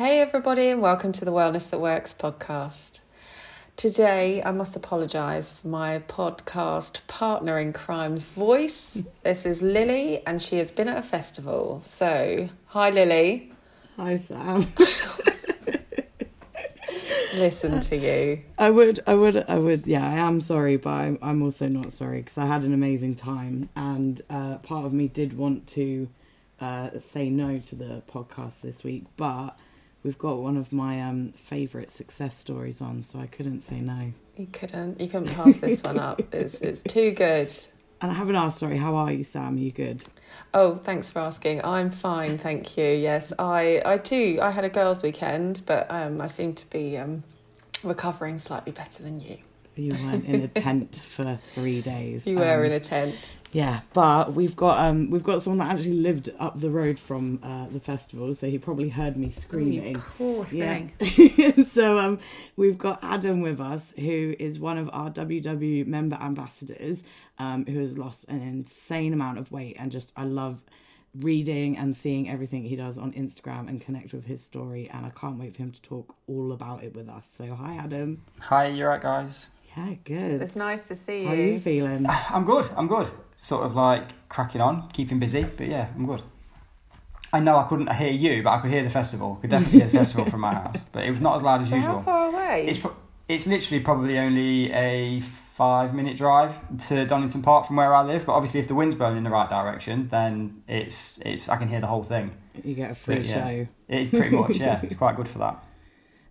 Hey, everybody, and welcome to the Wellness That Works podcast. Today, I must apologise for my podcast partner in crime's voice. This is Lily, and she has been at a festival. So, hi, Lily. Hi, Sam. Listen to you. I would, I would, I would. Yeah, I am sorry, but I'm, I'm also not sorry because I had an amazing time, and uh, part of me did want to uh, say no to the podcast this week, but we've got one of my um, favourite success stories on, so I couldn't say no. You couldn't, you couldn't pass this one up. It's, it's too good. And I haven't asked, sorry, how are you, Sam? Are you good? Oh, thanks for asking. I'm fine, thank you. Yes, I, I too. I had a girls' weekend, but um, I seem to be um, recovering slightly better than you. You weren't in a tent for three days. You were Um, in a tent. Yeah, but we've got um we've got someone that actually lived up the road from uh, the festival, so he probably heard me screaming. poor Yeah. so um we've got Adam with us, who is one of our WW member ambassadors, um, who has lost an insane amount of weight and just I love reading and seeing everything he does on Instagram and connect with his story and I can't wait for him to talk all about it with us. So hi Adam. Hi, you're right, guys? Yeah, good. It's nice to see you. How are you you. feeling? I'm good. I'm good. Sort of like cracking on, keeping busy, but yeah, I'm good. I know I couldn't hear you, but I could hear the festival. Could definitely hear the festival from my house, but it was not as loud as So how usual. far away? It's pro- it's literally probably only a five minute drive to Donington Park from where I live. But obviously, if the wind's blowing in the right direction, then it's it's I can hear the whole thing. You get a free But, yeah. show. It pretty much yeah, it's quite good for that.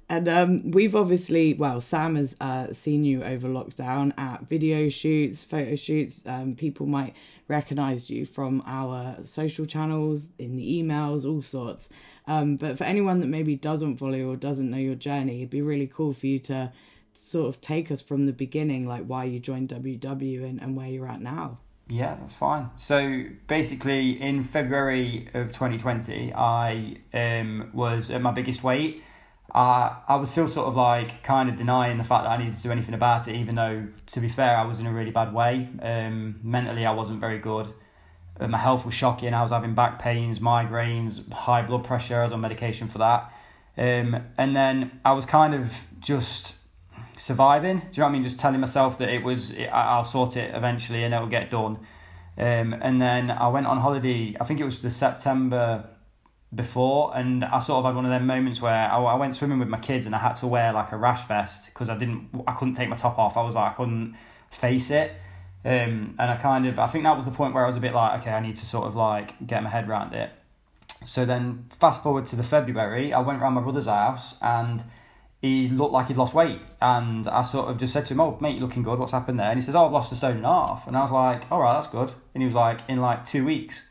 And um, we've obviously, well, Sam has uh, seen you over lockdown at video shoots, photo shoots. Um, people might recognize you from our social channels, in the emails, all sorts. Um, but for anyone that maybe doesn't follow or doesn't know your journey, it'd be really cool for you to sort of take us from the beginning, like why you joined WW and, and where you're at now. Yeah, that's fine. So basically, in February of 2020, I um, was at my biggest weight. Uh, I was still sort of like kind of denying the fact that I needed to do anything about it, even though, to be fair, I was in a really bad way. Um, mentally, I wasn't very good. Uh, my health was shocking. I was having back pains, migraines, high blood pressure. I was on medication for that. Um, and then I was kind of just surviving. Do you know what I mean? Just telling myself that it was, I- I'll sort it eventually and it'll get done. Um, and then I went on holiday. I think it was the September before, and I sort of had one of them moments where I, I went swimming with my kids and I had to wear like a rash vest because I didn't, I couldn't take my top off. I was like, I couldn't face it. Um, and I kind of, I think that was the point where I was a bit like, okay, I need to sort of like get my head around it. So then, fast forward to the February, I went around my brother's house and he looked like he'd lost weight. And I sort of just said to him, Oh, mate, you're looking good. What's happened there? And he says, Oh, I've lost a stone and a half. And I was like, All right, that's good. And he was like, In like two weeks.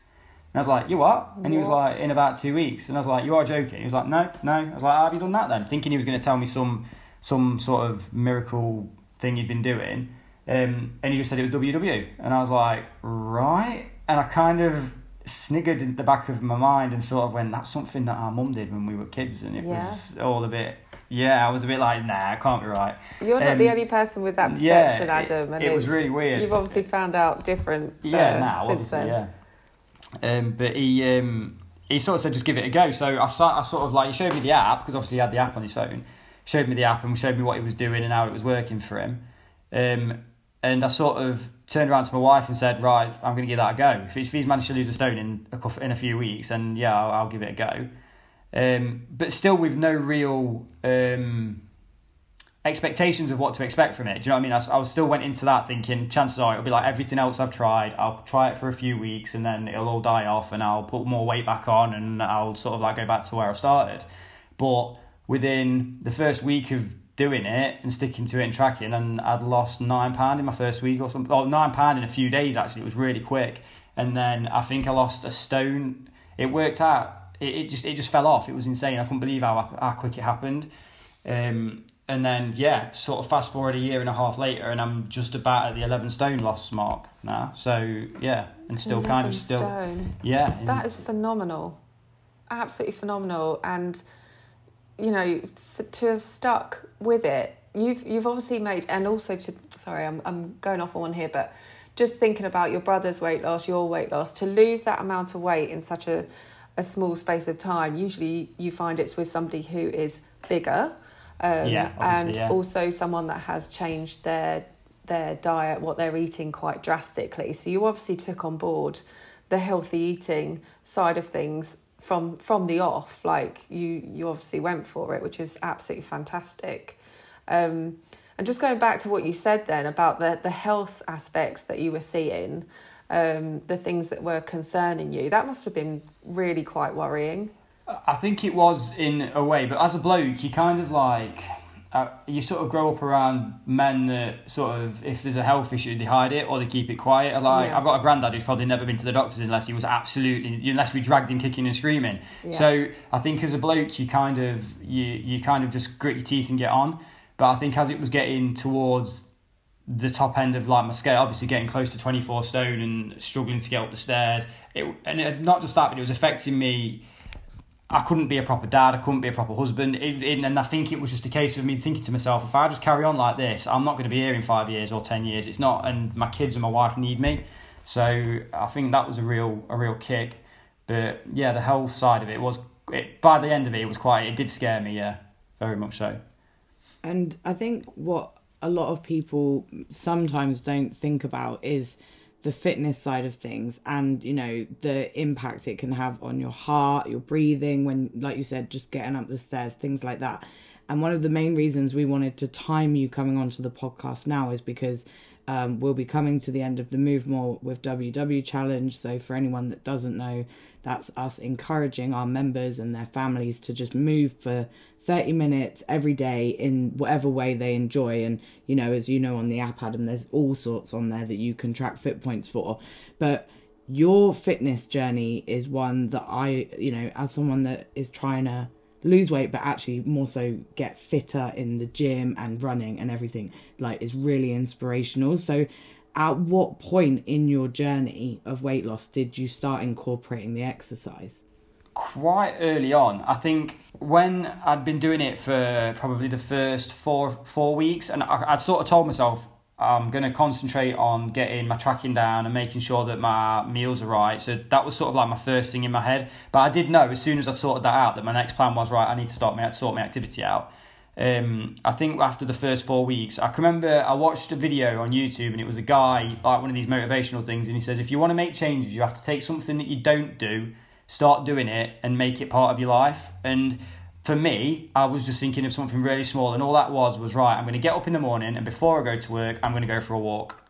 And I was like, You what? And he was What? like, In about two weeks. And I was like, You are joking. He was like, No, no. I was like, How have you done that then? Thinking he was going to tell me some some sort of miracle thing he'd been doing. Um, and he just said it was WW. And I was like, Right. And I kind of sniggered in the back of my mind and sort of went, That's something that our mum did when we were kids. And it was all a bit, yeah, I was a bit like, Nah, it can't be right. You're not the um, only person with that yeah, perception, it- Adam. And it was it's- really weird. You've obviously found out different. Yeah, uh, now since obviously, then. yeah. Um, but he um, he sort of said just give it a go. So I start, I sort of like he showed me the app because obviously he had the app on his phone. Showed me the app and showed me what he was doing and how it was working for him. Um, and I sort of turned around to my wife and said, right, I'm going to give that a go. If he's, managed to lose a stone in a couple, in a few weeks, then yeah, I'll, I'll give it a go. Um, but still with no real um, expectations of what to expect from it. Do you know what I mean? I, was still went into that thinking chances are it'll be like everything else I've tried. I'll try it for a few weeks and then it'll all die off and I'll put more weight back on and I'll sort of like go back to where I started. But within the first week of doing it and sticking to it and tracking, and I'd lost nine pound in my first week or something. Oh, nine pound in a few days actually. It was really quick. And then I think I lost a stone. It worked out. It, it just it just fell off. It was insane. I couldn't believe how how quick it happened. Um, and then yeah, sort of fast forward a year and a half later, and I'm just about at the eleven stone loss mark now. So yeah, and still kind of still stone. yeah. That is phenomenal, absolutely phenomenal, and you know for, to have stuck with it. You've you've obviously made, and also to sorry, I'm I'm going off on one here, but just thinking about your brother's weight loss, your weight loss, to lose that amount of weight in such a a small space of time. Usually, you find it's with somebody who is bigger, um, Yeah, and yeah. also someone that has changed their their diet, what they're eating quite drastically. So you obviously took on board the healthy eating side of things from from the off. Like you you obviously went for it, which is absolutely fantastic. Um, and just going back to what you said then about the the health aspects that you were seeing, um, the things that were concerning you, that must have been really quite worrying. I think it was in a way, but as a bloke, you kind of like uh, you sort of grow up around men that sort of if there's a health issue they hide it or they keep it quiet. Like Yeah. I've got a granddad who's probably never been to the doctors unless he was absolutely unless we dragged him kicking and screaming. Yeah. So I think as a bloke, you kind of you you kind of just grit your teeth and get on. But I think as it was getting towards the top end of like my scale, obviously getting close to 24 stone and struggling to get up the stairs. It, and it, not just that, but it was affecting me. I couldn't be a proper dad. I couldn't be a proper husband. It, it, and I think it was just a case of me thinking to myself, if I just carry on like this, I'm not going to be here in five years or 10 years. It's not, and my kids and my wife need me. So I think that was a real, a real kick. But yeah, the health side of it was, it, by the end of it, it was quite, it did scare me, yeah, very much so. And I think what a lot of people sometimes don't think about is the fitness side of things and you know the impact it can have on your heart your breathing when like you said just getting up the stairs things like that and one of the main reasons we wanted to time you coming onto the podcast now is because um, we'll be coming to the end of the Move More with WW challenge. So, for anyone that doesn't know, that's us encouraging our members and their families to just move for 30 minutes every day in whatever way they enjoy. And, you know, as you know on the app, Adam, there's all sorts on there that you can track fit points for. But your fitness journey is one that I, you know, as someone that is trying to lose weight but actually more so get fitter in the gym and running and everything like is really inspirational so at what point in your journey of weight loss did you start incorporating the exercise quite early on. I think when I'd been doing it for probably the first four four weeks, and I, I'd sort of told myself I'm going to concentrate on getting my tracking down and making sure that my meals are right. So that was sort of like my first thing in my head. But I did know as soon as I sorted that out that my next plan was right. I need to start my sort my activity out. Um, I think after the first four weeks, I remember I watched a video on YouTube and it was a guy like one of these motivational things, and he says if you want to make changes, you have to take something that you don't do, start doing it, and make it part of your life. And for me, I was just thinking of something really small, and all that was was right. I'm going to get up in the morning, and before I go to work, I'm going to go for a walk,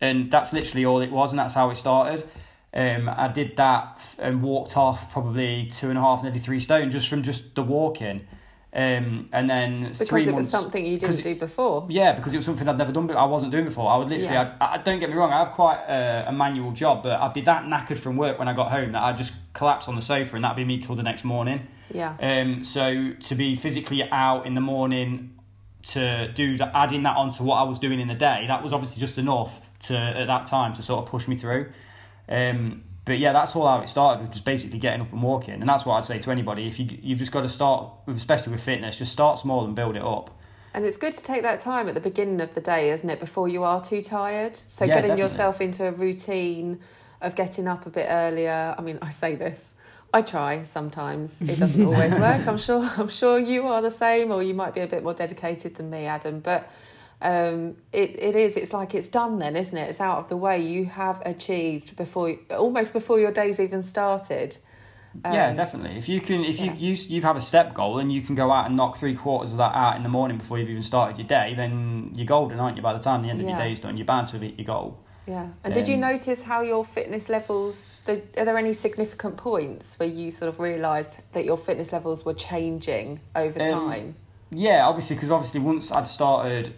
and that's literally all it was, and that's how it started. Um, I did that and walked off probably two and a half, nearly three stone just from just the walking. Um, and then Because it was something you didn't do before. yeah, because it was something I'd never done, but I wasn't doing before. I would literally, Yeah. I, I don't get me wrong, I have quite a, a manual job, but I'd be that knackered from work when I got home that I'd just collapse on the sofa and that'd be me till the next morning. Yeah. Um, so to be physically out in the morning to do that, adding that onto what I was doing in the day, that was obviously just enough to at that time to sort of push me through. Um, but yeah, that's all how it started, was just basically getting up and walking, and that's what I'd say to anybody. If you you've just got to start, with, especially with fitness, just start small and build it up. And it's good to take that time at the beginning of the day, isn't it, before you are too tired? So Yeah, getting definitely. yourself into a routine of getting up a bit earlier. I mean, I say this. I try sometimes. It doesn't always work. I'm sure I'm sure you are the same or you might be a bit more dedicated than me, Adam, but um, it, it is. It's like it's done then, isn't it? It's out of the way. You have achieved before, almost before your day's even started. yeah, Um, definitely. If you can, if yeah. you you you have a step goal and you can go out and knock three quarters of that out in the morning before you've even started your day, then you're golden, aren't you? By the time the end of Yeah. your day's done, you're bound to hit your goal. Yeah. And did you Um, notice how your fitness levels, did, are there any significant points where you sort of realised that your fitness levels were changing over Um, time? Yeah, obviously, because obviously once I'd started,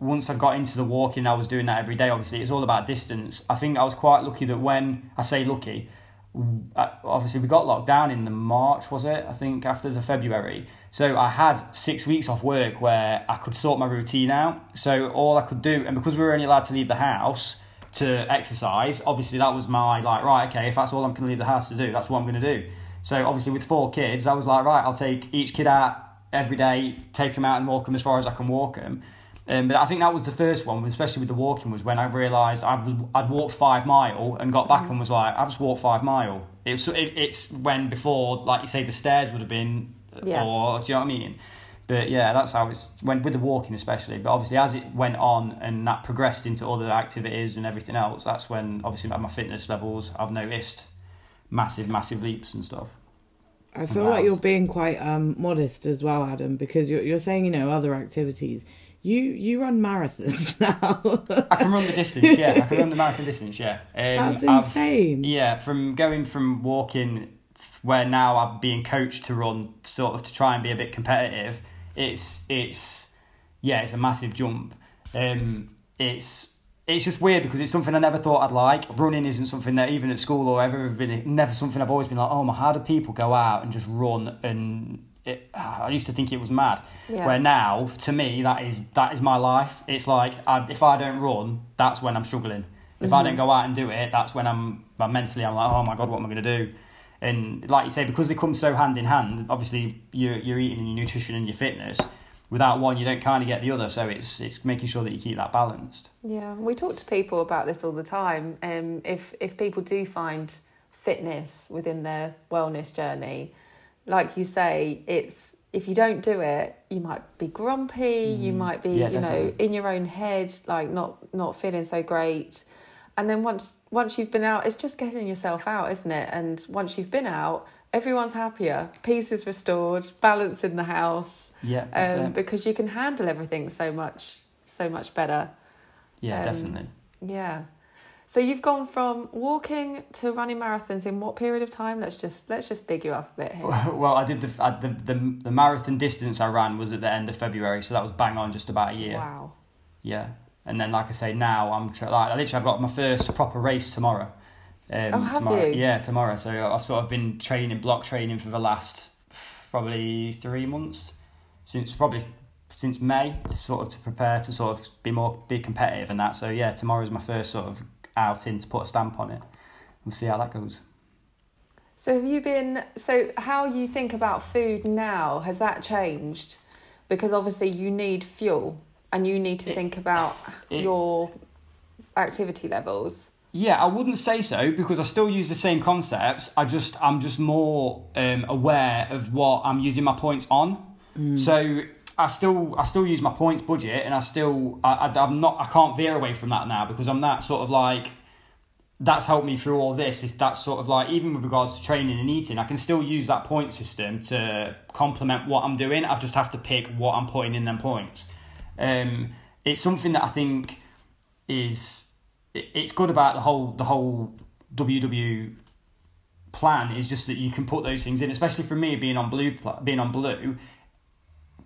once I got into the walking, I was doing that every day. Obviously, it's all about distance. I think I was quite lucky that when I say lucky, uh, obviously we got locked down in the March, was it? I think after the February. So I had six weeks off work where I could sort my routine out. So all I could do, and because we were only allowed to leave the house to exercise, obviously that was my like right, okay, if that's all I'm going to leave the house to do, that's what I'm going to do. So obviously with four kids, I was like right, I'll take each kid out every day, take them out and walk them as far as I can walk them. Um, but I think that was the first one, especially with the walking, was when I realised I was I'd walked five mile and got back Mhm. and was like, I've just walked five mile. It was, it, it's when before, like you say, the stairs would have been, Yeah. or do you know what I mean? But yeah, that's how it's when with the walking especially. But obviously, as it went on and that progressed into other activities and everything else, that's when obviously my fitness levels I've noticed massive, massive leaps and stuff. I feel like you're being quite um, modest as well, Adam, because you're you're saying you know other activities. You you run marathons now. I can run the distance, yeah. I can run the marathon distance, yeah. Um, That's I've- insane. Yeah, from going from walking where now I'm being coached to run sort of to try and be a bit competitive, it's it's yeah, it's a massive jump. Um it's it's just weird because it's something I never thought I'd like. Running isn't something that even at school or ever been never something I've always been like, oh my, how do people go out and just run and it, I used to think it was mad. Yeah. Where now, to me, that is that is my life. It's like I, if I don't run, that's when I'm struggling. If I don't go out and do it, that's when I'm well, mentally I'm like, oh my god, what am I going to do? And like you say, because they come so hand in hand. Obviously, you're you're eating and your nutrition and your fitness. Without one, you don't kind of get the other. So it's it's making sure that you keep that balanced. Yeah, we talk to people about this all the time. Um, if if people do find fitness within their wellness journey, like you say, it's if you don't do it, you might be grumpy. You might be, Mm. Yeah, you know, in your own head, like not not feeling so great. And then once once you've been out, it's just getting yourself out, isn't it? And once you've been out, everyone's happier. Peace is restored, balance in the house, Yeah, um, because you can handle everything so much so much better. yeah, um, definitely. Yeah. So you've gone from walking to running marathons in what period of time? Let's just let's just big you up a bit here. Well, I did the, I, the the the marathon distance I ran was at the end of February, so that was bang on just about a year. Wow. Yeah, and then like I say, now I'm tr- like I literally I've got my first proper race tomorrow. Um, Oh, have tomorrow. you? Yeah, tomorrow. So I've sort of been training, block training for the last probably three months, since probably since May, to sort of to prepare to sort of be more be competitive and that. So yeah, tomorrow's my first sort of outing to put a stamp on it. We'll see how that goes. So have you been so how you think about food now has that changed? Because obviously you need fuel and you need to It- think about it- your activity levels. Yeah, I wouldn't say so because I still use the same concepts. I just I'm just more um, aware of what I'm using my points on. So I still I still use my points budget, and I still I, I I'm not I can't veer away from that now because I'm that sort of like that's helped me through all this. Is that sort of like even with regards to training and eating, I can still use that point system to complement what I'm doing. I just have to pick what I'm putting in them points. Um, it's something that I think is it's good about the whole the whole WW plan is just that you can put those things in, especially for me being on blue being on blue.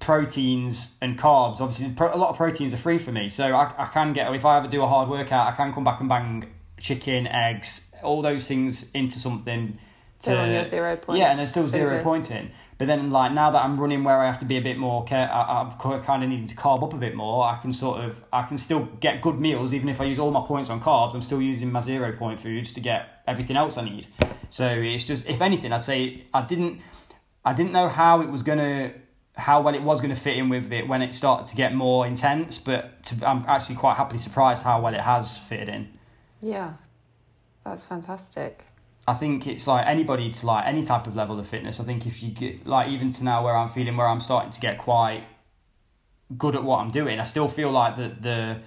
Proteins and carbs, obviously, a lot of proteins are free for me, so I, I can get if I ever do a hard workout, I can come back and bang chicken, eggs, all those things into something. To, on your zero points. yeah, and there's still zero list. pointing. But then, like now that I'm running where I have to be a bit more care, I, I'm kind of needing to carb up a bit more. I can sort of, I can still get good meals even if I use all my points on carbs. I'm still using my zero point foods to get everything else I need. So it's just, if anything, I'd say I didn't, I didn't know how it was gonna, how well it was gonna fit in with it when it started to get more intense. But to, I'm actually quite happily surprised how well it has fitted in. Yeah. That's fantastic. I think it's like anybody to like any type of level of fitness. I think if you get like even to now where I'm feeling where I'm starting to get quite good at what I'm doing, I still feel like the the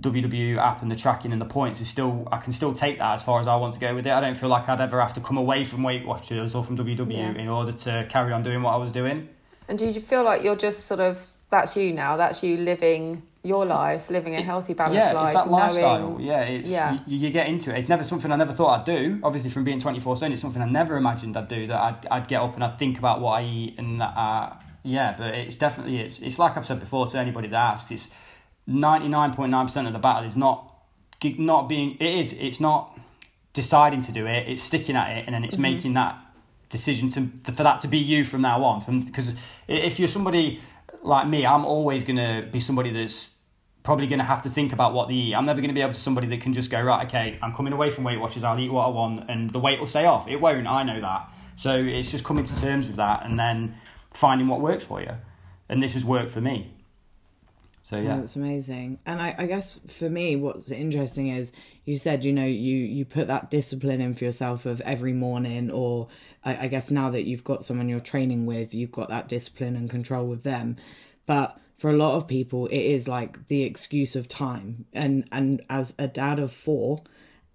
WW app and the tracking and the points is still I can still take that as far as I want to go with it. I don't feel like I'd ever have to come away from Weight Watchers or from WW Yeah. in order to carry on doing what I was doing. And do you feel like you're just sort of that's you now? That's you living your life, living a healthy, balanced yeah, life, it's that lifestyle. knowing Yeah, it's Yeah. You, you get into it. It's never something I never thought I'd do. Obviously, from being twenty four seven, it's something I never imagined I'd do. That I'd, I'd get up and I'd think about what I eat and that. Uh, yeah, but it's definitely it's it's like I've said before to anybody that asks. It's ninety nine point nine percent of the battle is not not being. It is. It's not deciding to do it. It's sticking at it, and then it's making that decision to for that to be you from now on. Because if you're somebody like me, I'm always gonna be somebody that's probably going to have to think about what they eat. I'm never going to be able to somebody that can just go right. Okay, I'm coming away from Weight Watchers. I'll eat what I want, and the weight will stay off. It won't. I know that. So it's just coming to terms with that, and then finding what works for you. And this has worked for me. So oh, yeah, that's amazing. And I, I guess for me, what's interesting is you said you know you you put that discipline in for yourself of every morning, or I, I guess now that you've got someone you're training with, you've got that discipline and control with them. But for a lot of people, it is like the excuse of time. And and as a dad of four,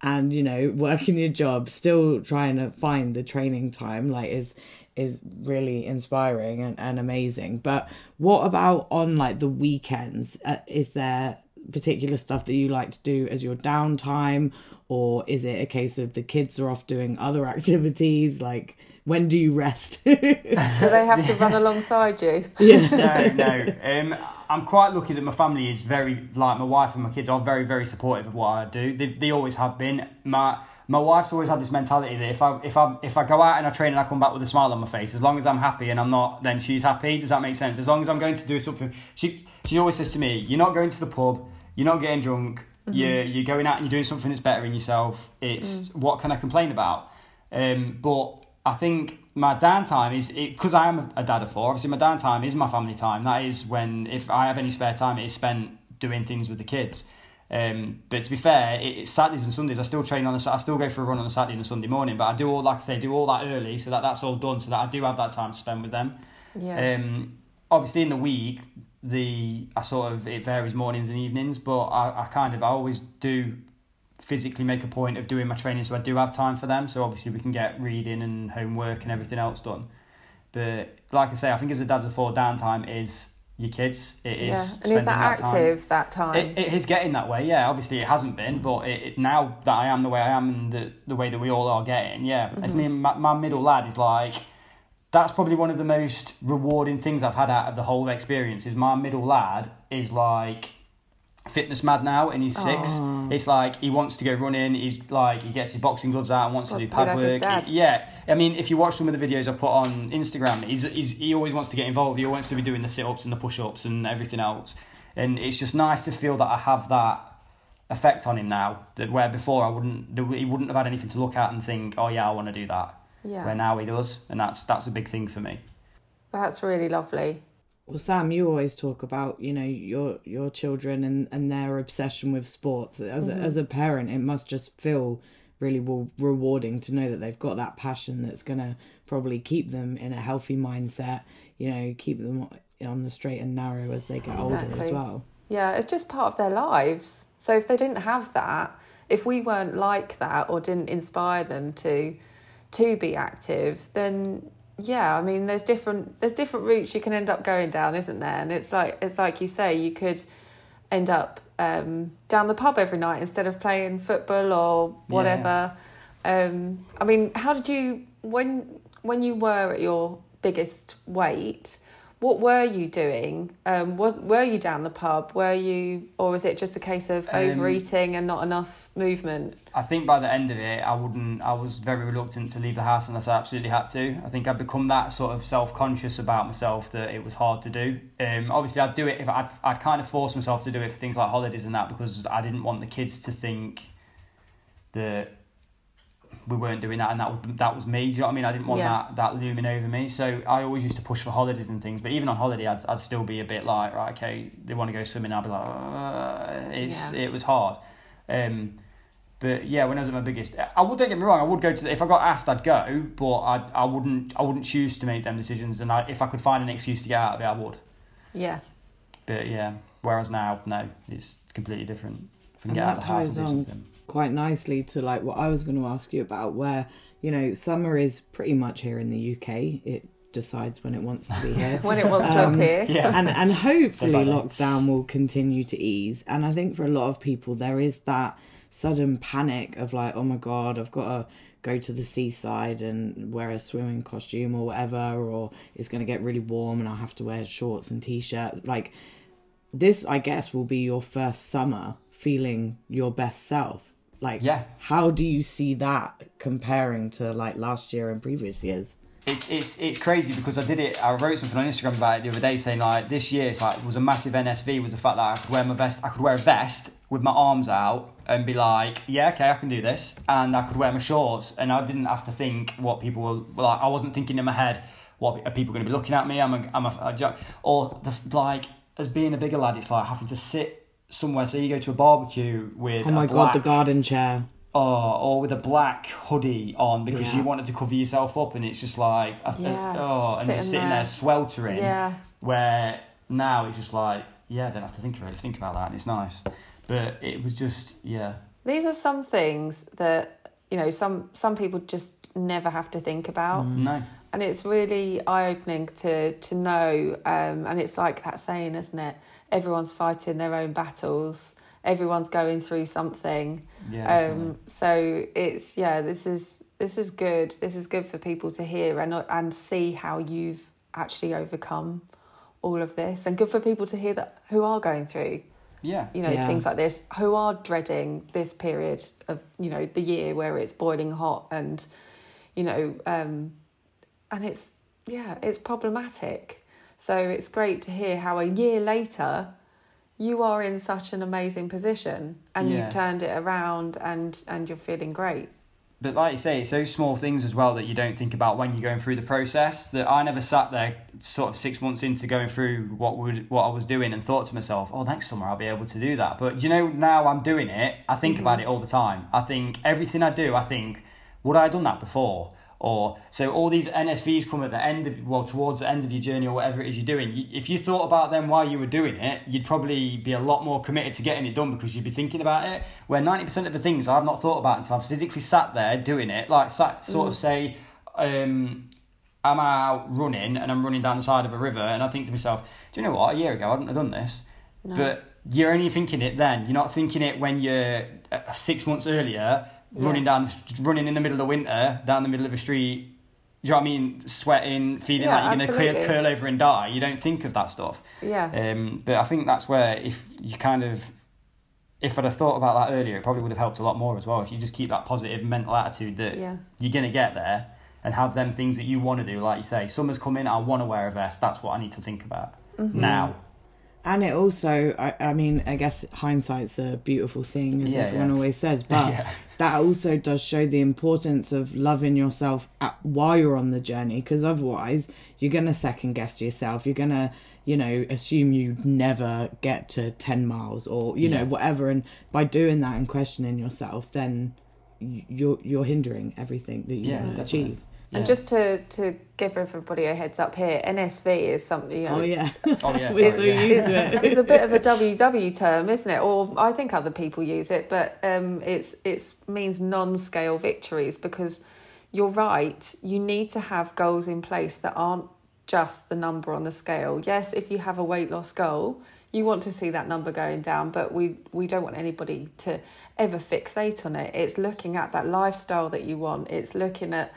and you know working your job, still trying to find the training time, like is is really inspiring and, and amazing. But what about on like the weekends? Uh, is there particular stuff that you like to do as your downtime, or is it a case of the kids are off doing other activities? Like, when do you rest? do they have to run alongside you? Yeah. no, no. Um, I'm quite lucky that my family is very like my wife and my kids are very, very supportive of what I do. They, they always have been. My my wife's always had this mentality that if I if I if I go out and I train and I come back with a smile on my face, as long as I'm happy and I'm not, then she's happy. Does that make sense? As long as I'm going to do something, she she always says to me, "You're not going to the pub. You're not getting drunk. Mm-hmm. You're you're going out and you're doing something that's better in yourself. It's mm. what can I complain about?" Um, but I think my downtime is because I am a dad of four. Obviously, my downtime is my family time. That is when if I have any spare time, it is spent doing things with the kids. Um, but to be fair, it, it's Saturdays and Sundays. I still train on the. I still go for a run on a Saturday and a Sunday morning. But I do all like I say, do all that early so that that's all done, so that I do have that time to spend with them. Yeah. Um, obviously in the week, the I sort of it varies mornings and evenings, but I, I kind of I always do physically make a point of doing my training, so I do have time for them. So obviously we can get reading and homework and everything else done. But like I say, I think as a dad of four, downtime is your kids. It is. Yeah, and is that, that active time. that time? It, it is getting that way. Yeah, obviously it hasn't been, but it, it, now that I am the way I am and the the way that we all are getting, yeah. Mm-hmm. It's me. My, my middle lad is like. That's probably one of the most rewarding things I've had out of the whole experience. Is my middle lad is like fitness mad now and he's six. Aww. It's like he wants to go running. He's like he gets his boxing gloves out and wants, wants to do pad work. He, yeah, I mean, if you watch some of the videos I put on Instagram, he's, he's he always wants to get involved. He wants to be doing the sit ups and the push ups and everything else. And it's just nice to feel that I have that effect on him now. That where before I wouldn't, he wouldn't have had anything to look at and think, oh yeah, I want to do that. Yeah. Where now he does, and that's that's a big thing for me. That's really lovely. Well, Sam, you always talk about you know your your children and, and their obsession with sports. As mm-hmm. a, as a parent, it must just feel really rewarding to know that they've got that passion that's gonna probably keep them in a healthy mindset. You know, keep them on the straight and narrow as they get exactly. older as well. Yeah, it's just part of their lives. So if they didn't have that, if we weren't like that or didn't inspire them to to be active, then yeah, I mean, there's different there's different routes you can end up going down, isn't there? And it's like it's like you say, you could end up um, down the pub every night instead of playing football or whatever. Yeah. Um, I mean, how did you when when you were at your biggest weight? What were you doing? Um, was were you down the pub? Were you, or was it just a case of um, overeating and not enough movement? I think by the end of it, I wouldn't. I was very reluctant to leave the house unless I absolutely had to. I think I'd become that sort of self conscious about myself that it was hard to do. Um, obviously, I'd do it if I'd I'd kind of force myself to do it for things like holidays and that because I didn't want the kids to think that we weren't doing that, and that was that was me. Do you know what I mean? I didn't want yeah. that that looming over me. So I always used to push for holidays and things. But even on holiday, I'd I'd still be a bit like, right, okay, they want to go swimming. I'd be like, uh, it's yeah. it was hard. Um, but yeah, when I was at my biggest, I would don't get me wrong. I would go to the, if I got asked, I'd go, but I I wouldn't I wouldn't choose to make them decisions. And I, if I could find an excuse to get out of it, I would. Yeah. But yeah, whereas now, no, it's completely different. If I can get out of the house and do something quite nicely to like what I was going to ask you about, where you know summer is pretty much here in the UK. It decides when it wants to be here, when it wants um, to appear. Yeah. And and hopefully lockdown will continue to ease. And I think for a lot of people there is that sudden panic of like, oh my god, I've got to go to the seaside and wear a swimming costume or whatever, or it's going to get really warm and I'll have to wear shorts and t-shirt. Like this, I guess, will be your first summer feeling your best self like, yeah. how do you see that comparing to like last year and previous years? It's it's it's crazy because I did it. I wrote something on Instagram about it the other day, saying like this year it's like was a massive NSV was the fact that I could wear my vest. I could wear a vest with my arms out and be like, yeah, okay, I can do this, and I could wear my shorts, and I didn't have to think what people were like. I wasn't thinking in my head, what are people going to be looking at me? I'm a, I'm a, a or the like as being a bigger lad, it's like having to sit somewhere. So you go to a barbecue with Oh my a god, the garden chair. oh, or with a black hoodie on because Yeah. you wanted to cover yourself up, and it's just like, I- Yeah, oh, and sitting just sitting there. there sweltering. Yeah. Where now it's just like, yeah, I don't have to think really think about that, and it's nice. But it was just, yeah, These are some things that you know some some people just never have to think about, no, and it's really eye opening to to know. Um, and it's like that saying, isn't it? Everyone's fighting their own battles. Everyone's going through something. yeah. Um, so it's yeah, this is this is good. This is good for people to hear and and see how you've actually overcome all of this, and good for people to hear that who are going through yeah, you know Yeah. things like this, who are dreading this period of you know the year where it's boiling hot and you know um, and it's yeah it's problematic. So it's great to hear how a year later you are in such an amazing position and Yeah. you've turned it around and and you're feeling great. But like you say, it's those small things as well that you don't think about when you're going through the process. That I never sat there, sort of six months into going through what would what I was doing, and thought to myself, "Oh, next summer I'll be able to do that." But you know, now I'm doing it. I think about mm-hmm. it all the time. I think everything I do, I think, would I have done that before? Or so all these NSVs come at the end of well towards the end of your journey or whatever it is you're doing. If you thought about them while you were doing it, you'd probably be a lot more committed to getting it done because you'd be thinking about it. Where ninety percent of the things I've not thought about until I've physically sat there doing it. Like sat, sort of say, um, I'm out running and I'm running down the side of a river and I think to myself, do you know what? A year ago I wouldn't have done this, No. but you're only thinking it then. You're not thinking it when you're uh, six months earlier Yeah. running down, running in the middle of the winter down the middle of a street. Do you know what I mean? Sweating, feeling Yeah, like you're going to absolutely. curl over and die. You don't think of that stuff. Yeah. Um, but I think that's where if you kind of, if I'd have thought about that earlier, it probably would have helped a lot more as well. If you just keep that positive mental attitude that Yeah. you're going to get there and have them things that you want to do, like you say, summer's coming, I want to wear a vest. That's what I need to think about Mm-hmm. now. And it also, I, I mean, I guess hindsight's a beautiful thing, as Yeah, everyone yeah. always says, but Yeah. that also does show the importance of loving yourself at, while you're on the journey, because otherwise you're going to second guess yourself. You're going to, you know, assume you never get to 10 miles or, you know, whatever. And by doing that and questioning yourself, then you're, you're hindering everything that you Yeah, want to definitely. achieve. And just to, to give everybody a heads up here, NSV is something. You know, Oh, yeah. Oh, yeah. We're sorry, so yeah. used it's a bit of a WW term, isn't it? Or I think other people use it, but um, it's it's means non-scale victories because you're right. You need to have goals in place that aren't just the number on the scale. Yes, if you have a weight loss goal, you want to see that number going down, but we we don't want anybody to ever fixate on it. It's looking at that lifestyle that you want. It's looking at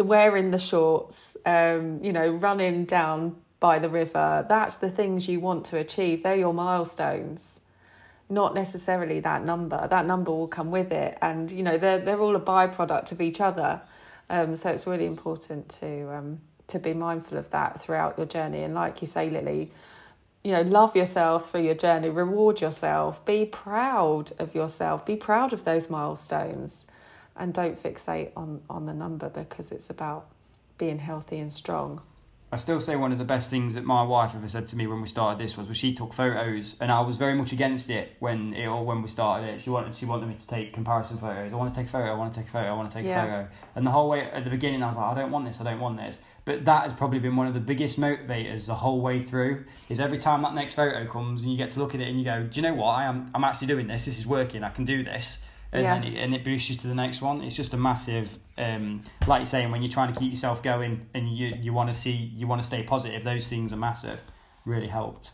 the wearing the shorts, um, you know, running down by the river. That's the things you want to achieve. They're your milestones, not necessarily that number. That number will come with it, and you know they're they're all a byproduct of each other. Um, so it's really important to um, to be mindful of that throughout your journey. And like you say, Lily, you know, love yourself through your journey. Reward yourself. Be proud of yourself. Be proud of those milestones and don't fixate on on the number because it's about being healthy and strong. I still say one of the best things that my wife ever said to me when we started this was, was she took photos, and I was very much against it when it or when we started it. She wanted she wanted me to take comparison photos. I want to take a photo. I want to take a photo. I want to take Yeah. a photo. And the whole way at the beginning, I was like, I don't want this. I don't want this. But that has probably been one of the biggest motivators the whole way through. Is every time that next photo comes and you get to look at it and you go, do you know what? I am I'm actually doing this. This is working. I can do this. And Yeah. then it, and it boosts you to the next one. It's just a massive, um, like you're saying, when you're trying to keep yourself going and you you want to see, you want to stay positive. Those things are massive. Really helped.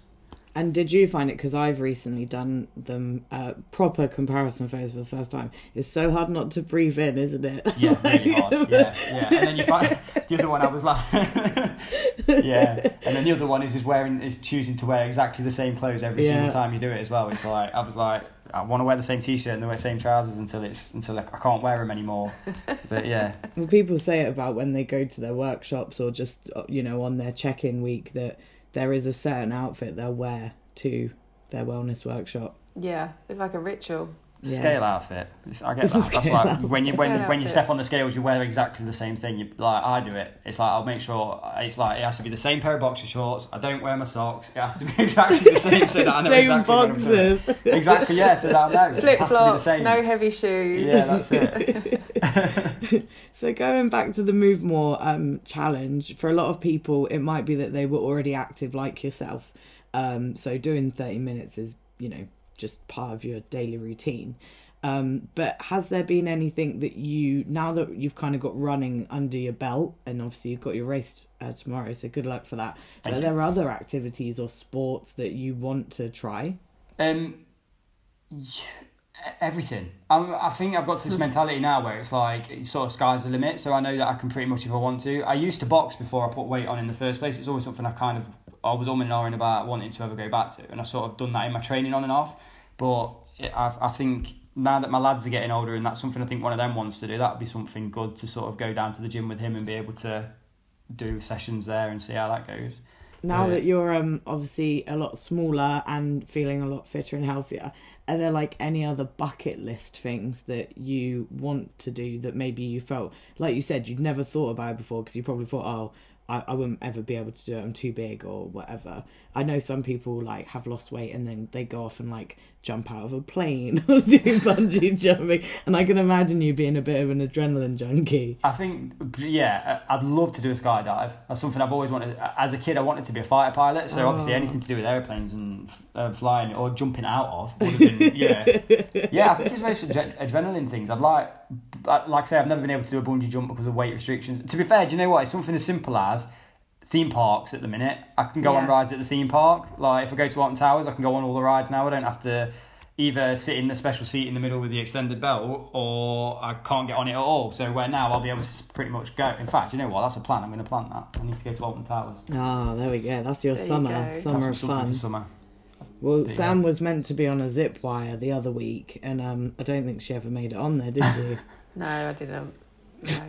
And did you find it? Because I've recently done them uh, proper comparison phase for the first time. It's so hard not to breathe in, isn't it? Yeah, really hard. Yeah, yeah. And then you find the other one. I was like, yeah. And then the other one is is wearing is choosing to wear exactly the same clothes every Yeah. single time you do it as well. It's like I was like, I want to wear the same t-shirt and the same trousers until it's until like, I can't wear them anymore. But yeah, Well, people say it about when they go to their workshops or just uh, you know on their check-in week that there is a certain outfit they'll wear to their wellness workshop. Yeah, it's like a ritual. Yeah. Scale outfit. It's- I get that. That's like when you when when you step on the scales, you wear exactly the same thing. You like I do it. It's like I'll make sure it's like it has to be the same pair of boxer shorts. I don't wear my socks. It has to be exactly the same so that I know Same exactly what I'm doing. boxes. Exactly. Yeah. So that I know. Flip has to be the flops, no heavy shoes. Yeah, that's it. So going back to the Move More um, challenge, for a lot of people, it might be that they were already active like yourself. Um, so doing 30 minutes is, you know, just part of your daily routine. Um, but has there been anything that you, now that you've kind of got running under your belt, and obviously you've got your race uh, tomorrow, so good luck for that. Thank are you. there other activities or sports that you want to try? Um, yeah, everything. I'm, I think I've got to this mentality now where it's like it's sort of sky's the limit. So I know that I can pretty much if I want to. I used to box before I put weight on in the first place. It's always something I kind of I was umming and ahhing about wanting to ever go back to, and I've sort of done that in my training on and off. But it, I, I think now that my lads are getting older, and that's something I think one of them wants to do, that would be something good to sort of go down to the gym with him and be able to do sessions there and see how that goes. now that you're um obviously a lot smaller and feeling a lot fitter and healthier are there like any other bucket list things that you want to do that maybe you felt like you said you'd never thought about before? Because you probably thought oh I, I wouldn't ever be able to do it i'm too big or whatever i know some people like have lost weight and then they go off and like jump out of a plane or do bungee jumping and i can imagine you being a bit of an adrenaline junkie I think, yeah, I'd love to do a skydive. That's something I've always wanted. As a kid, I wanted to be a fighter pilot, so obviously Oh. anything to do with airplanes and uh, flying or jumping out of would have been, yeah. Yeah, I think it's most adre- adrenaline things. I'd like, like like I say, I've never been able to do a bungee jump because of weight restrictions. To be fair, do you know what? It's something as simple as theme parks at the minute. I can go on rides at the theme park. Like if I go to Alton Towers, I can go on all the rides now. I don't have to either sit in the special seat in the middle with the extended belt or I can't get on it at all. So where now I'll be able to pretty much go. In fact, you know what? That's a plan. I'm going to plan that. I need to go to Alton Towers. oh there we go that's your There summer go. summer That's of fun for summer. Well, There you Sam was meant to be on a zip wire the other week, and um, I don't think she ever made it on there, did she? No, I didn't. No.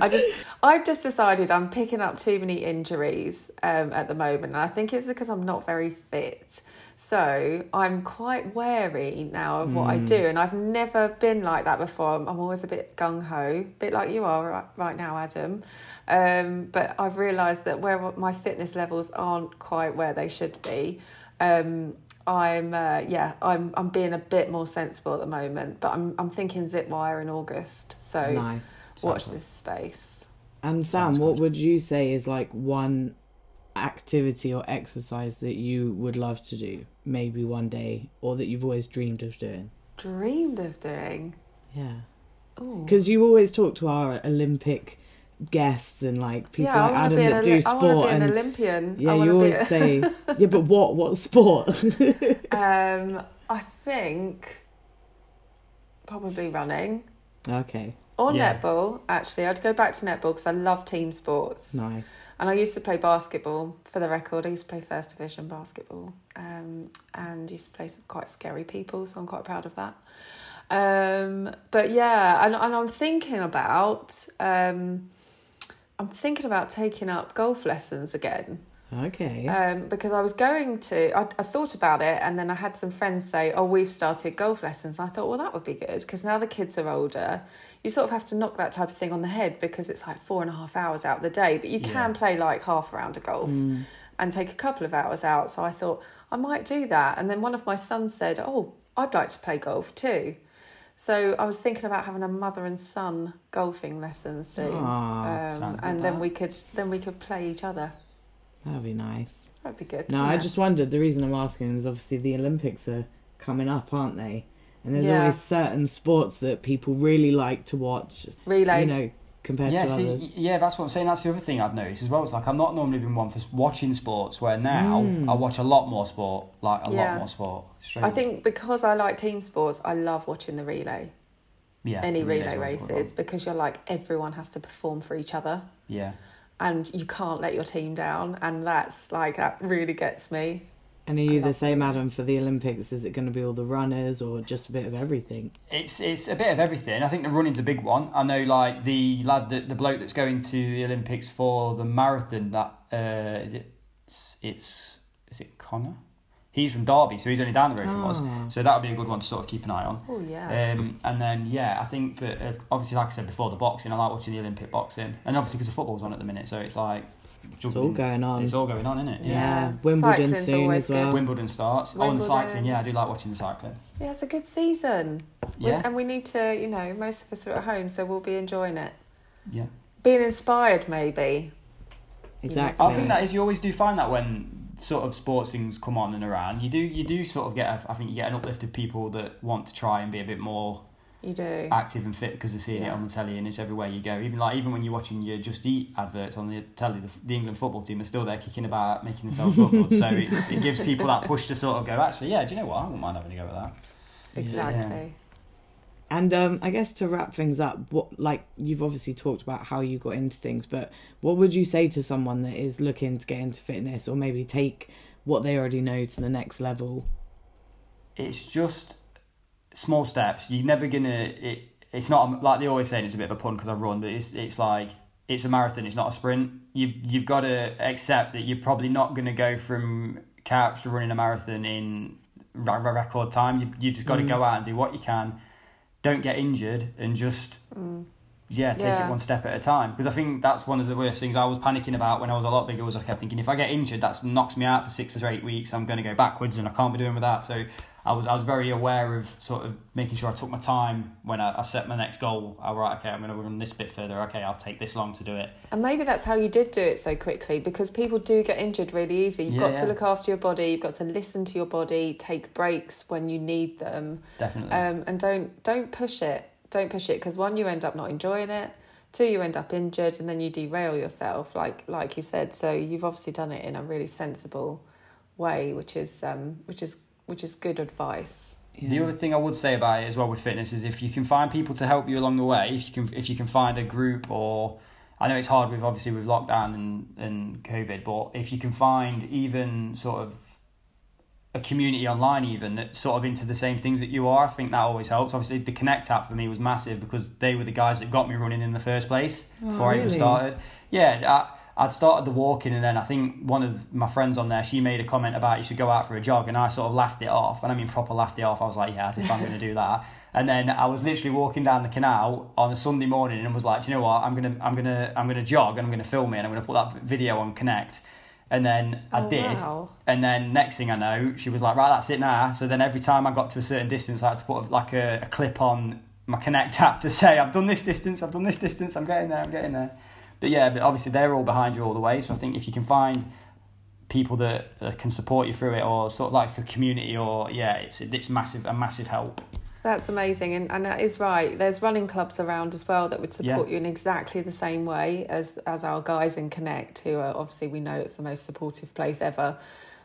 I just I've just decided I'm picking up too many injuries um, at the moment and I think it's because I'm not very fit. So I'm quite wary now of what I do and I've never been like that before. I'm, I'm always a bit gung ho, a bit like you are right, right now, Adam. Um, but I've realised that where my fitness levels aren't quite where they should be. Um, I'm uh, yeah, I'm I'm being a bit more sensible at the moment, but I'm I'm thinking zip wire in August. So nice. watch this space. And Sam, Sounds what good. would you say is like one activity or exercise that you would love to do, maybe one day, or that you've always dreamed of doing? Dreamed of doing. Yeah, because you always talk to our Olympic guests and like people yeah, I like want Adam to be an, that do Oli- I want to sport be an and Olympian. yeah, I you wanna always be say yeah, but what what sport? um, I think probably running okay, or Yeah. netball. Actually, I'd go back to netball because I love team sports. nice. And I used to play basketball. For the record, I used to play first division basketball, um, and used to play some quite scary people. So I'm quite proud of that. Um, but yeah, and, and I'm thinking about um, I'm thinking about taking up golf lessons again. Okay. Um, because I was going to, I, I thought about it, and then I had some friends say, "Oh, we've started golf lessons." And I thought, well, that would be good because now the kids are older, you sort of have to knock that type of thing on the head because it's like four and a half hours out of the day, but you can Yeah. play like half a round of golf Mm. and take a couple of hours out. So I thought I might do that, and then one of my sons said, "Oh, I'd like to play golf too." So I was thinking about having a mother and son golfing lesson soon, um, and then that. we could then we could play each other. That'd be nice. That'd be good. No, I just wondered. The reason I'm asking is obviously the Olympics are coming up, aren't they? And there's Yeah. always certain sports that people really like to watch. relay. You know, compared Yeah, to see, others. yeah, that's what I'm saying. That's the other thing I've noticed as well. It's like I'm not normally been one for watching sports, where now Mm. I watch a lot more sport, like a Yeah. lot more sport. Straight I think because I like team sports, I love watching the relay, yeah, any relay relays ones are races, because you're like everyone has to perform for each other. Yeah, and you can't let your team down, and that's like that really gets me. And are you the same, relay. Adam, for the Olympics? Is it going to be all the runners or just a bit of everything? it's it's a bit of everything. I think the running's a big one. I know, like the lad that the bloke that's going to the Olympics for the marathon. That uh, is it. It's, it's is it Connor? He's from Derby, so he's only down the road from us. Ah. So that would be a good one to sort of keep an eye on. Oh yeah. Um, and then yeah, I think that uh, obviously, like I said before, the boxing. I like watching the Olympic boxing, and obviously because the football's on at the minute, so it's like It's all going on. It's all going on, isn't it? Yeah. Wimbledon Cycling's soon always as well. good. Wimbledon starts. Oh, and the cycling. Yeah, I do like watching the cycling. yeah, it's a good season. We- Yeah, And we need to, you know, most of us are at home, so we'll be enjoying it. yeah. Being inspired, maybe. Exactly. I think that is. You always do find that when sort of sports things come on and around, you do you do sort of get. A, I think you get an uplift of people that want to try and be a bit more You do. active and fit because they're seeing it on the telly and it's everywhere you go. Even like even when you're watching your Just Eat adverts on the telly, the, the England football team are still there kicking about, making themselves look good. So it, it gives people that push to sort of go. Actually, yeah. Do you know what? I wouldn't mind having a go at that. exactly. And um, I guess to wrap things up, what like you've obviously talked about how you got into things, but what would you say to someone that is looking to get into fitness or maybe take what they already know to the next level? It's just small steps. You're never gonna. It. It's not like they always say. It's a bit of a pun because I run, but it's it's like it's a marathon. It's not a sprint. You've you've got to accept that you're probably not gonna go from couch to running a marathon in record time. You've you've just got to Mm. go out and do what you can. Don't get injured and just Mm. yeah, take Yeah. it one step at a time. Because I think that's one of the worst things I was panicking about when I was a lot bigger. Was I kept thinking if I get injured, that knocks me out for six or eight weeks. I'm going to go backwards, and I can't be doing with that. So I was I was very aware of sort of making sure I took my time when I, I set my next goal. All right, okay, I'm going to run this bit further. Okay, I'll take this long to do it. And maybe that's how you did do it so quickly because people do get injured really easy. You've Yeah, got to look after your body, you've got to listen to your body, take breaks when you need them. Definitely. Um, and don't don't push it. Don't push it because one, you end up not enjoying it. Two, you end up injured, and then you derail yourself, like like you said. So you've obviously done it in a really sensible way, which is um, which is which is good advice. The other thing I would say about it as well with fitness is if you can find people to help you along the way, if you can if you can find a group or I know it's hard with obviously with lockdown and, and COVID, but if you can find even sort of a community online even that's sort of into the same things that you are, I think that always helps. Obviously the Connect app for me was massive because they were the guys that got me running in the first place Oh, before I even oh, started. Yeah, I, I'd started the walking and then I think one of my friends on there, she made a comment about you should go out for a jog and I sort of laughed it off. And I mean proper laughed it off. I was like, yeah, as if I'm going to do that. And then I was literally walking down the canal on a Sunday morning and was like, do you know what? I'm gonna, I'm gonna, I'm gonna jog and I'm gonna film it and I'm gonna put that video on Connect. And then I Oh, did. wow. And then next thing I know, she was like, right, that's it now. So then every time I got to a certain distance, I had to put like a, a clip on my Connect app to say, I've done this distance, I've done this distance, I'm getting there, I'm getting there. But yeah, but obviously they're all behind you all the way. So I think if you can find people that, that can support you through it or sort of like a community or yeah, it's, it's massive, a massive help. That's amazing, and, and that is right. There's running clubs around as well that would support you in exactly the same way as as our guys in Connect, who are obviously we know it's the most supportive place ever.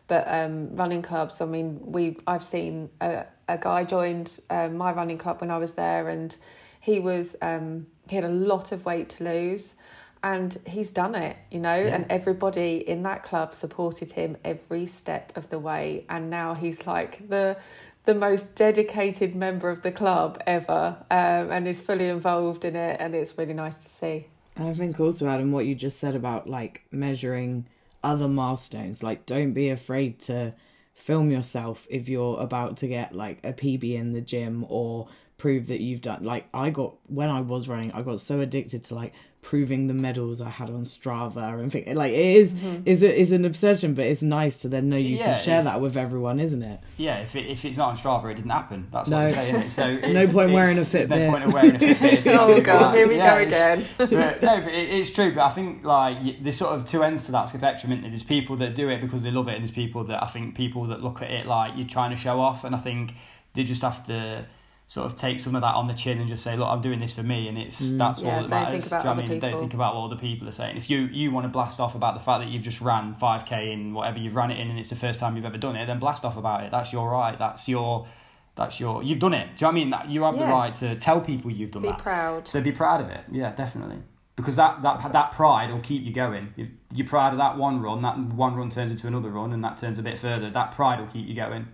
But um, running clubs, I mean, we I've seen a, a guy joined um, my running club when I was there, and he was um, he had a lot of weight to lose, and he's done it, you know. Yeah. And everybody in that club supported him every step of the way, and now he's like the the most dedicated member of the club ever, um, and is fully involved in it, and it's really nice to see. And I think also, Adam, what you just said about like measuring other milestones, like don't be afraid to film yourself if you're about to get like a PB in the gym or prove that you've done. Like I got when I was running, I got so addicted to like proving the medals I had on Strava and think like it is mm-hmm. is it is an obsession, but it's nice to then know you Yeah, can share that with everyone, isn't it? Yeah, if, it, if it's not on Strava, it didn't happen. That's No. what I'm saying. So No point wearing a Fitbit. No point of wearing a Fitbit. if you're not Oh god, here we Yeah, go again. but no, but it, it's true. But I think like there's sort of two ends to that spectrum. Isn't there? There's people that do it because they love it, and there's people that I think people that look at it like you're trying to show off. And I think they just have to sort of take some of that on the chin and just say, look, I'm doing this for me, and it's Mm. that's Yeah, all that don't matters. think about Do you know other I mean? people. Don't think about what other people are saying. If you you want to blast off about the fact that you've just ran 5k in whatever you've ran it in, and it's the first time you've ever done it, then blast off about it. That's your right. That's your that's your you've done it. Do you know what I mean? That you have the right to tell people you've done Be that. proud. So be proud of it. Yeah, definitely. Because that, that that pride will keep you going. If you're proud of that one run, that one run turns into another run, and that turns a bit further. That pride will keep you going.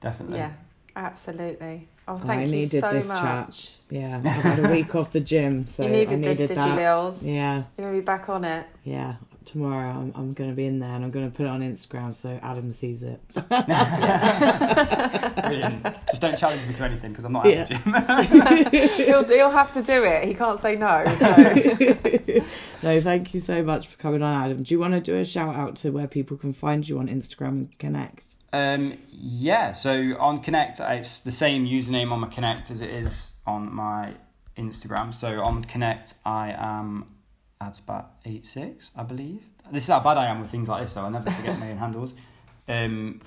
Definitely. Yeah, absolutely. Oh, I thank you needed so this much. chat. Yeah, I've had a week off the gym, so you I needed needed this, did that. you, Lils? Yeah, You're gonna be back on it. yeah. tomorrow I'm, I'm going to be in there and I'm going to put it on Instagram so Adam sees it. Brilliant. Just don't challenge me to anything because I'm not Yeah. at the gym. he'll, he'll have to do it. He can't say no. So. no, thank you so much for coming on, Adam. Do you want to do a shout out to where people can find you on Instagram and connect? Um, yeah, so on Connect, it's the same username on my Connect as it is on my Instagram. So on Connect, I am adsbat86, I believe. This is how bad I am with things like this, so I never forget my own handles. Um,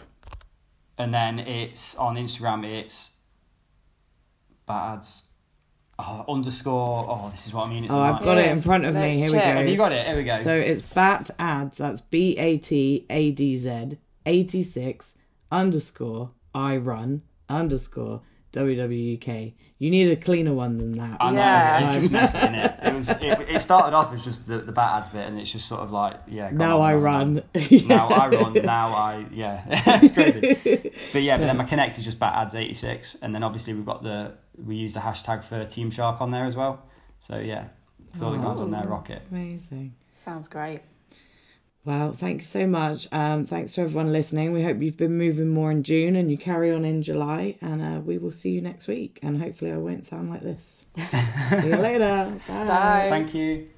and then it's on Instagram, it's bads oh, underscore. Oh, this is what I mean. It's Oh, I've my- got it in front of me. let's Here check. Have you got it? Here we go. So it's bat ads. That's B A T A D Z 86 underscore I run underscore WWUK. You need a cleaner one than that. I know, Yeah. it's just messy, innit? It was. It, it started off as just the the bat ads bit, and it's just sort of like yeah. now on I and run. and now I run. Now I yeah. it's crazy. But yeah, but then my connect is just bat ads eighty six, and then obviously we've got the we use the hashtag for Team Shark on there as well. So yeah, so all the guys on there oh, rocket. Amazing. Sounds great. Well, thank you so much. Um, thanks to everyone listening. We hope you've been moving more in June and you carry on in July. And uh, we will see you next week. And hopefully, I won't sound like this. see you later. Bye. Bye. Thank you.